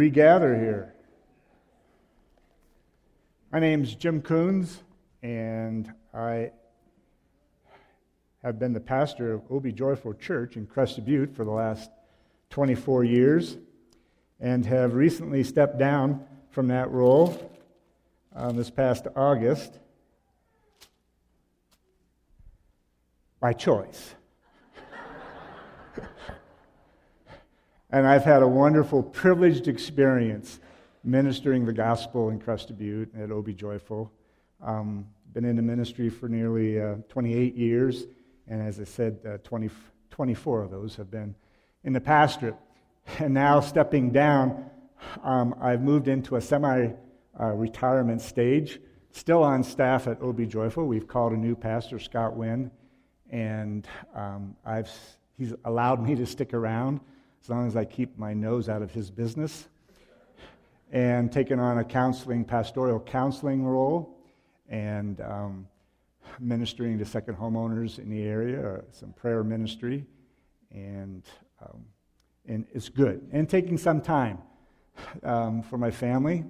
regather here. My name's Jim Coons, and I have been the pastor of Obi Joyful Church in Crested Butte for the last 24 years, and have recently stepped down from that role um, this past August by choice. And I've had a wonderful, privileged experience ministering the gospel in Crested Butte at Obi Joyful. Um, been in the ministry for nearly uh, 28 years, and as I said, uh, 20, 24 of those have been in the pastorate. And now, stepping down, um, I've moved into a semi uh, retirement stage. Still on staff at Obi Joyful. We've called a new pastor, Scott Wynn, and um, I've, he's allowed me to stick around as long as I keep my nose out of his business, and taken on a counseling, pastoral counseling role, and um, ministering to second homeowners in the area, uh, some prayer ministry, and, um, and it's good. And taking some time um, for my family.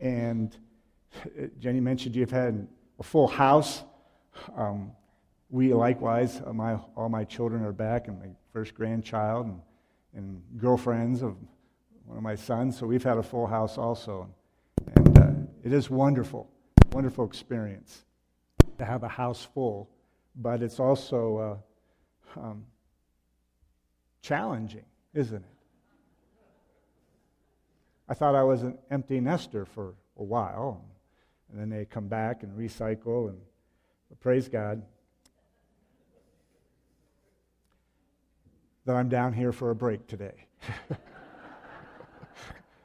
And uh, Jenny mentioned you've had a full house. Um, we likewise, uh, my, all my children are back, and my first grandchild, and and girlfriends of one of my sons. So we've had a full house also. And uh, it is wonderful, wonderful experience to have a house full, but it's also uh, um, challenging, isn't it? I thought I was an empty nester for a while, and then they come back and recycle, and praise God. That I'm down here for a break today.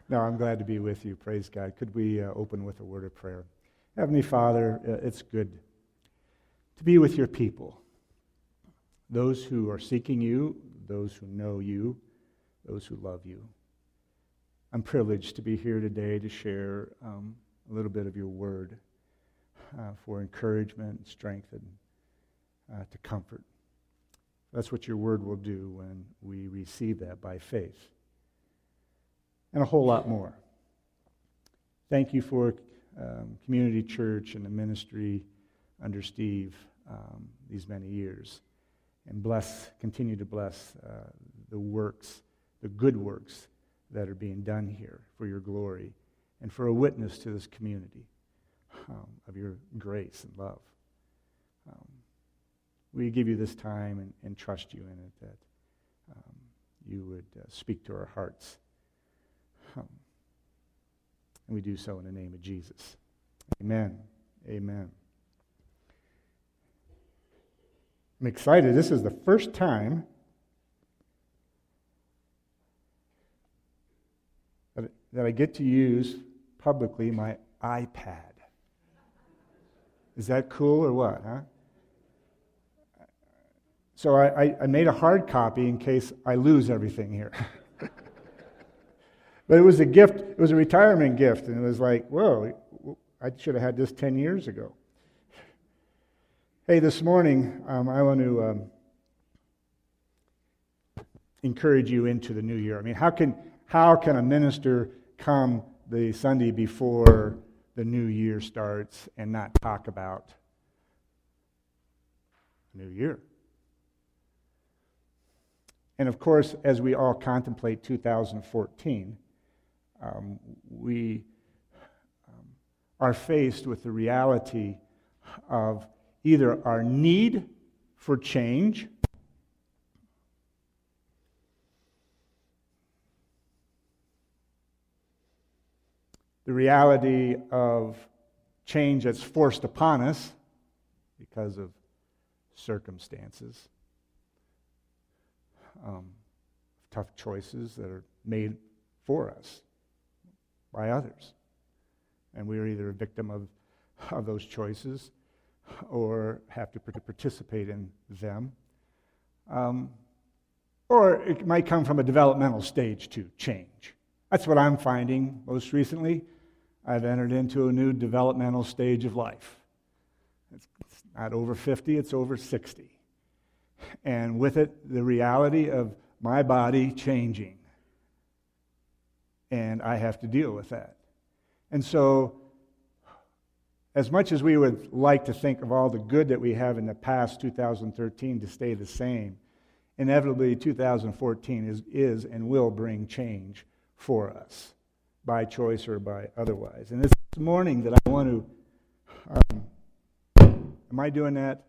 no, I'm glad to be with you. Praise God. Could we uh, open with a word of prayer? Heavenly Father, uh, it's good to be with your people, those who are seeking you, those who know you, those who love you. I'm privileged to be here today to share um, a little bit of your word uh, for encouragement, and strength, and uh, to comfort. That's what your word will do when we receive that by faith. And a whole lot more. Thank you for um, Community Church and the ministry under Steve um, these many years. And bless, continue to bless uh, the works, the good works that are being done here for your glory and for a witness to this community um, of your grace and love. Um, we give you this time and, and trust you in it that um, you would uh, speak to our hearts. Um, and we do so in the name of Jesus. Amen. Amen. I'm excited. This is the first time that, that I get to use publicly my iPad. Is that cool or what, huh? So I, I, made a hard copy in case I lose everything here. but it was a gift, it was a retirement gift, and it was like, whoa, I should have had this 10 years ago. Hey, this morning, um, I want to um, encourage you into the new year. I mean, how can, how can a minister come the Sunday before the new year starts and not talk about new year? And of course, as we all contemplate 2014, um, we um, are faced with the reality of either our need for change the reality of change that's forced upon us because of circumstances um, tough choices that are made for us by others. And we are either a victim of, of those choices or have to participate in them. Um, or it might come from a developmental stage to change. That's what I'm finding most recently. I've entered into a new developmental stage of life. It's not over 50, it's over 60 and with it, the reality of my body changing. and I have to deal with that. And so, as much as we would like to think of all the good that we have in the past 2013 to stay the same, inevitably 2014 is, is and will bring change for us by choice or by otherwise. And this morning that I want to. Um, am I doing that?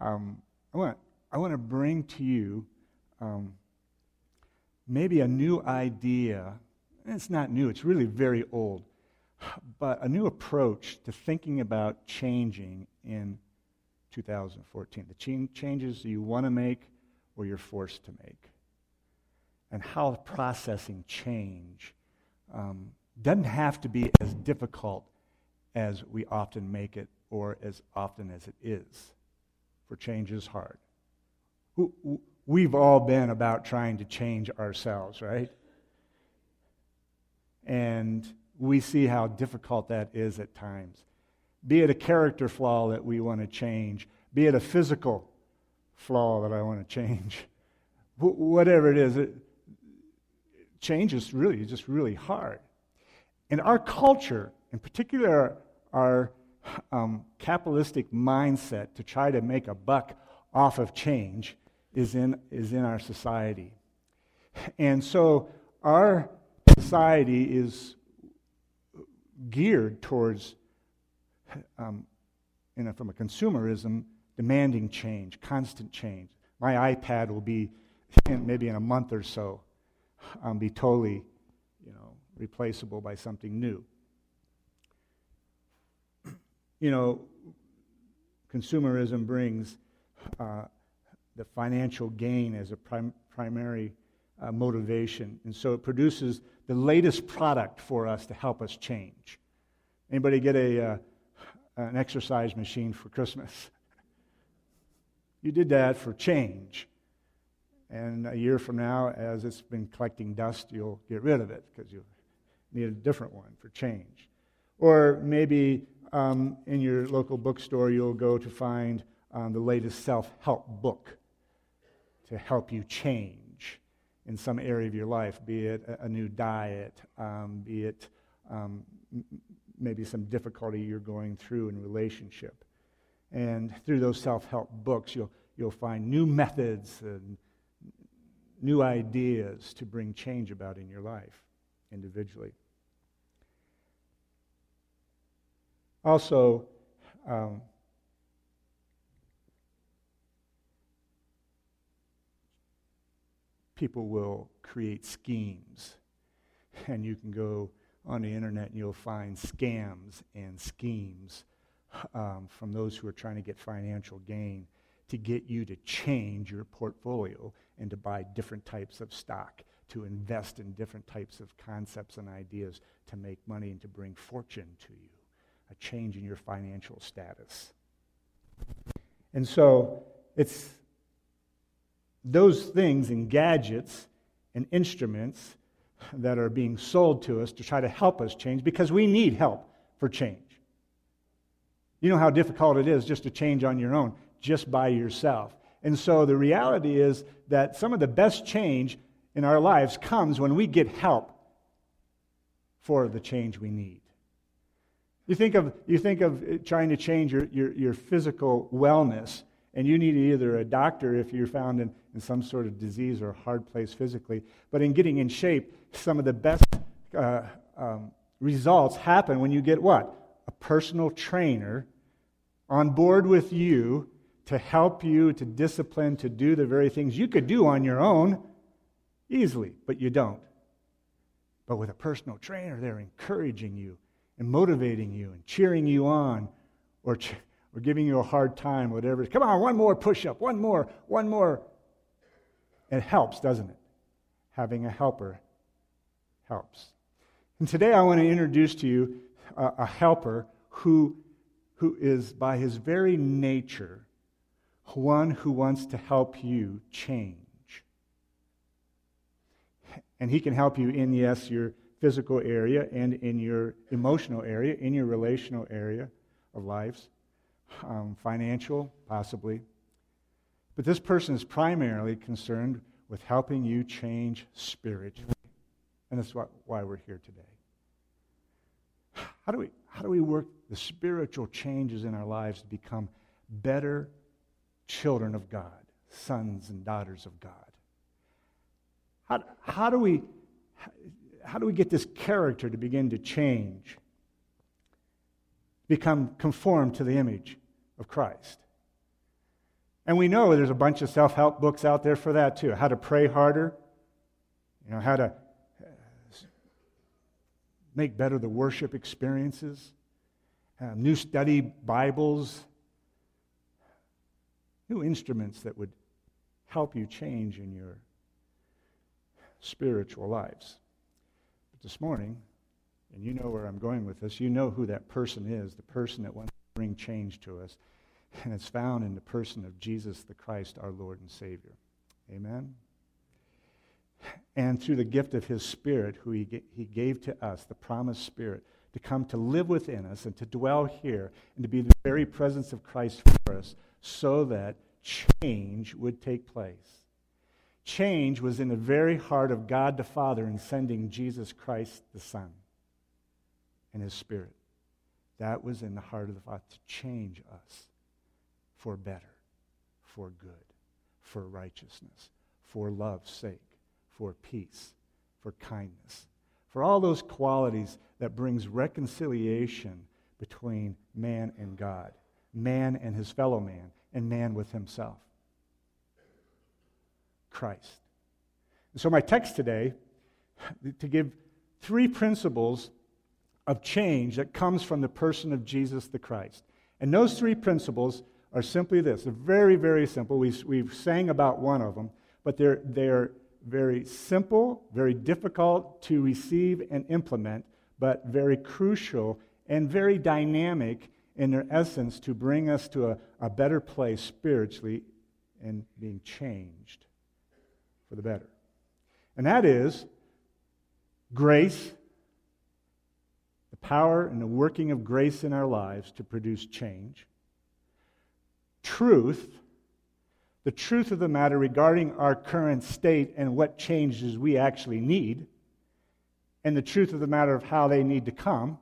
Um, I want, I want to bring to you um, maybe a new idea. It's not new, it's really very old, but a new approach to thinking about changing in 2014. The ch- changes you want to make or you're forced to make. And how processing change um, doesn't have to be as difficult as we often make it or as often as it is. For change is hard. We've all been about trying to change ourselves, right? And we see how difficult that is at times. Be it a character flaw that we want to change, be it a physical flaw that I want to change, whatever it is, it, change is really just really hard. And our culture, in particular our um, capitalistic mindset to try to make a buck off of change, is in, is in our society. And so our society is geared towards, um, you know, from a consumerism, demanding change, constant change. My iPad will be, in, maybe in a month or so, um, be totally, you know, replaceable by something new. You know, consumerism brings uh, the financial gain as a prim- primary uh, motivation. And so it produces the latest product for us to help us change. Anybody get a, uh, an exercise machine for Christmas? You did that for change. And a year from now, as it's been collecting dust, you'll get rid of it because you need a different one for change. Or maybe um, in your local bookstore, you'll go to find um, the latest self help book to help you change in some area of your life, be it a, a new diet, um, be it um, m- maybe some difficulty you're going through in relationship. And through those self help books, you'll, you'll find new methods and new ideas to bring change about in your life individually. Also, um, people will create schemes. And you can go on the internet and you'll find scams and schemes um, from those who are trying to get financial gain to get you to change your portfolio and to buy different types of stock, to invest in different types of concepts and ideas to make money and to bring fortune to you, a change in your financial status. And so it's those things and gadgets and instruments that are being sold to us to try to help us change because we need help for change. You know how difficult it is just to change on your own, just by yourself. And so the reality is that some of the best change in our lives comes when we get help for the change we need. You think of, you think of trying to change your, your, your physical wellness and you need either a doctor if you're found in, in some sort of disease or hard place physically. But in getting in shape, some of the best uh, um, results happen when you get what? A personal trainer on board with you to help you, to discipline, to do the very things you could do on your own easily, but you don't. But with a personal trainer, they're encouraging you and motivating you and cheering you on or. Ch- or giving you a hard time, whatever. Come on, one more push up, one more, one more. It helps, doesn't it? Having a helper helps. And today I want to introduce to you a, a helper who, who is, by his very nature, one who wants to help you change. And he can help you in, yes, your physical area and in your emotional area, in your relational area of lives um, financial, possibly. But this person is primarily concerned with helping you change spiritually. And that's what, why we're here today. How do, we, how do we work the spiritual changes in our lives to become better children of God, sons and daughters of God? How, how, do we, how do we get this character to begin to change, become conformed to the image of Christ? And we know there's a bunch of self help books out there for that too. How to pray harder, you know, how to uh, make better the worship experiences, uh, new study Bibles, new instruments that would help you change in your spiritual lives. This morning, and you know where I'm going with this, you know who that person is, the person that wants to bring change to us. And it's found in the person of Jesus the Christ, our Lord and Savior. Amen? And through the gift of His Spirit, who He, he gave to us, the promised Spirit, to come to live within us and to dwell here and to be the very presence of Christ for us so that change would take place. Change was in the very heart of God the Father in sending Jesus Christ the Son and His Spirit. That was in the heart of the Father to change us for better, for good, for righteousness, for love's sake, for peace, for kindness, for all those qualities that brings reconciliation between man and God, man and his fellow man, and man with himself. Christ. And so my text today to give three principles of change that comes from the person of Jesus the Christ. And those three principles are simply this. They're very, very simple. We, we've sang about one of them, but they're, they're very simple, very difficult to receive and implement, but very crucial and very dynamic in their essence to bring us to a, a better place spiritually and being changed for the better. And that is grace, the power and the working of grace in our lives to produce change truth, the truth of the matter regarding our current state and what changes we actually need, and the truth of the matter of how they need to come.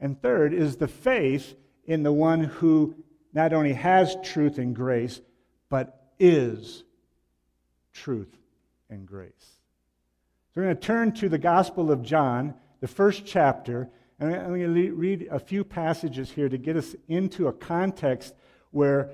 And third is the faith in the one who not only has truth and grace, but is truth and grace. So we're going to turn to the Gospel of John, the first chapter, and I'm going to read a few passages here to get us into a context where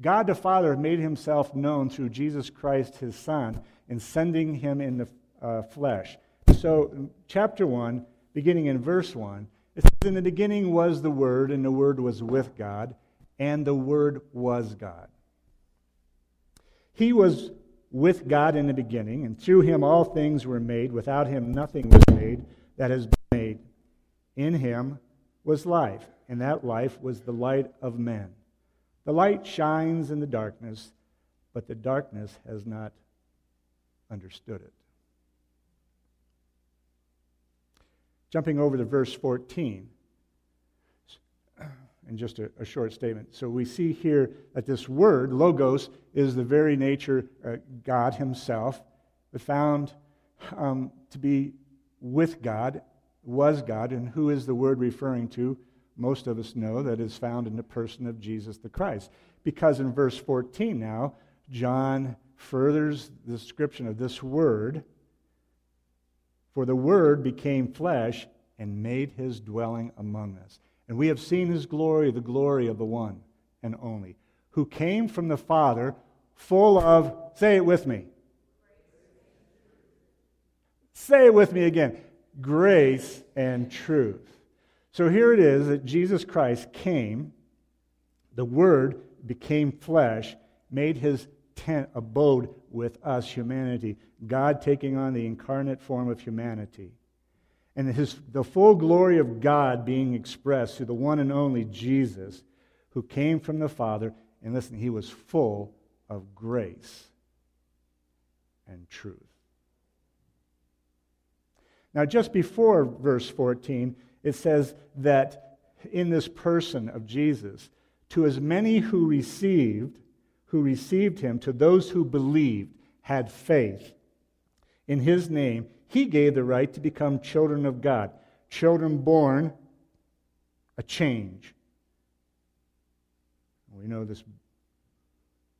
God the Father made himself known through Jesus Christ, his Son, in sending him in the uh, flesh. So, chapter 1, beginning in verse 1, it says, In the beginning was the Word, and the Word was with God, and the Word was God. He was with God in the beginning, and through him all things were made. Without him nothing was made that has been made. In him was life and that life was the light of men. The light shines in the darkness, but the darkness has not understood it. Jumping over to verse 14, and just a, a, short statement. So we see here that this word, logos, is the very nature, uh, God Himself, found um, to be with God, was God, and who is the word referring to? most of us know that is found in the person of Jesus the Christ. Because in verse 14 now, John furthers the description of this word. For the word became flesh and made his dwelling among us. And we have seen his glory, the glory of the one and only, who came from the Father, full of, say it with me. Say it with me again grace and truth. So here it is that Jesus Christ came, the Word became flesh, made his tent abode with us, humanity, God taking on the incarnate form of humanity. And his, the full glory of God being expressed through the one and only Jesus, who came from the Father. And listen, he was full of grace and truth. Now, just before verse 14, it says that in this person of Jesus, to as many who received, who received him, to those who believed, had faith in his name, he gave the right to become children of God. Children born a change. We know this,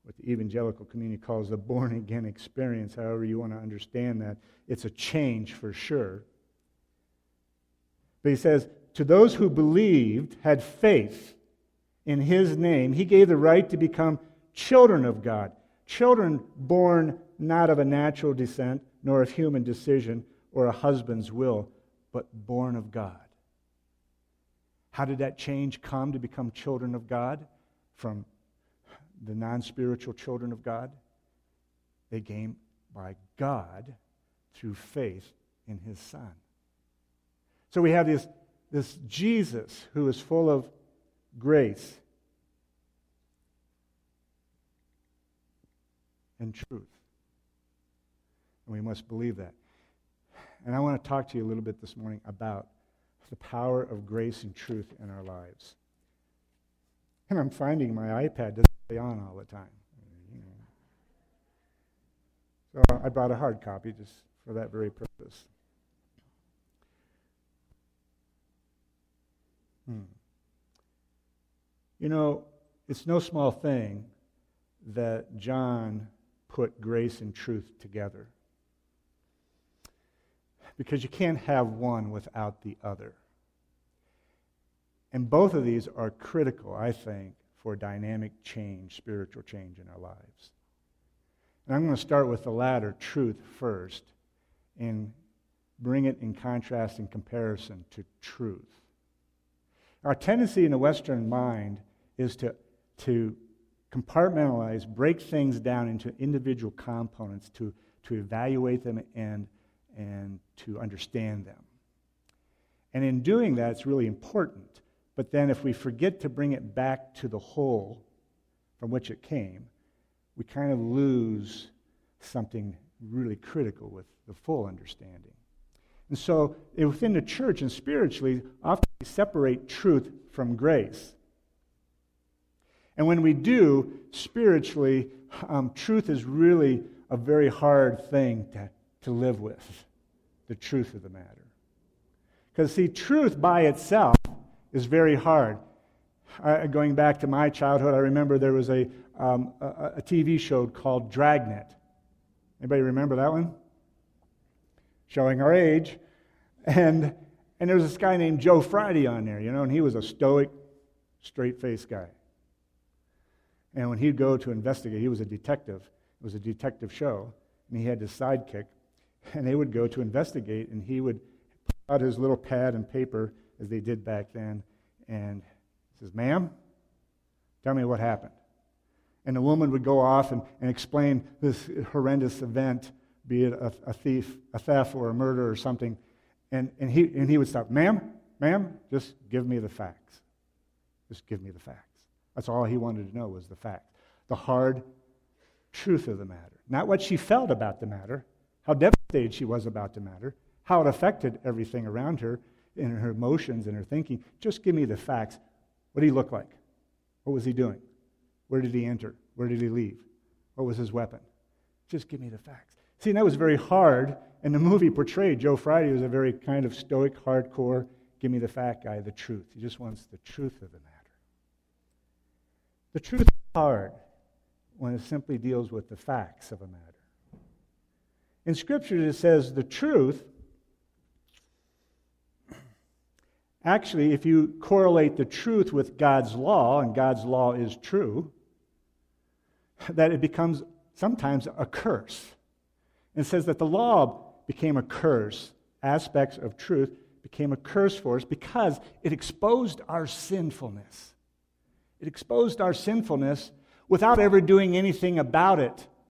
what the evangelical community calls the born again experience, however you want to understand that. It's a change for sure. But he says, to those who believed, had faith in his name, he gave the right to become children of God. Children born not of a natural descent, nor of human decision or a husband's will, but born of God. How did that change come to become children of God from the non spiritual children of God? They came by God through faith in his Son. So we have this, this Jesus who is full of grace and truth. And we must believe that. And I want to talk to you a little bit this morning about the power of grace and truth in our lives. And I'm finding my iPad doesn't stay on all the time. So I brought a hard copy just for that very purpose. Hmm. You know, it's no small thing that John put grace and truth together. Because you can't have one without the other. And both of these are critical, I think, for dynamic change, spiritual change in our lives. And I'm going to start with the latter, truth, first, and bring it in contrast and comparison to truth. Our tendency in the Western mind is to, to compartmentalize, break things down into individual components to, to evaluate them and, and to understand them. And in doing that, it's really important. But then if we forget to bring it back to the whole from which it came, we kind of lose something really critical with the full understanding. And so within the church and spiritually, often we separate truth from grace. And when we do, spiritually, um, truth is really a very hard thing to, to live with, the truth of the matter. Because, see, truth by itself is very hard. I, going back to my childhood, I remember there was a, um, a, a TV show called Dragnet. Anybody remember that one? Showing our age. And, and there was this guy named Joe Friday on there, you know, and he was a stoic, straight faced guy. And when he'd go to investigate, he was a detective. It was a detective show. And he had his sidekick. And they would go to investigate, and he would pull out his little pad and paper, as they did back then, and says, Ma'am, tell me what happened. And the woman would go off and, and explain this horrendous event, be it a, a thief, a theft, or a murder or something. And, and, he, and he would stop, Ma'am, ma'am, just give me the facts. Just give me the facts. That's all he wanted to know was the fact, the hard truth of the matter. Not what she felt about the matter, how devastated she was about to matter, how it affected everything around her in her emotions and her thinking. Just give me the facts. What did he look like? What was he doing? Where did he enter? Where did he leave? What was his weapon? Just give me the facts. See, that was very hard, and the movie portrayed Joe Friday was a very kind of stoic, hardcore, give me the fact guy, the truth. He just wants the truth of the matter. The truth is hard when it simply deals with the facts of a matter. In Scripture, it says the truth. Actually, if you correlate the truth with God's law, and God's law is true, that it becomes sometimes a curse. It says that the law became a curse, aspects of truth became a curse for us because it exposed our sinfulness. It exposed our sinfulness without ever doing anything about it.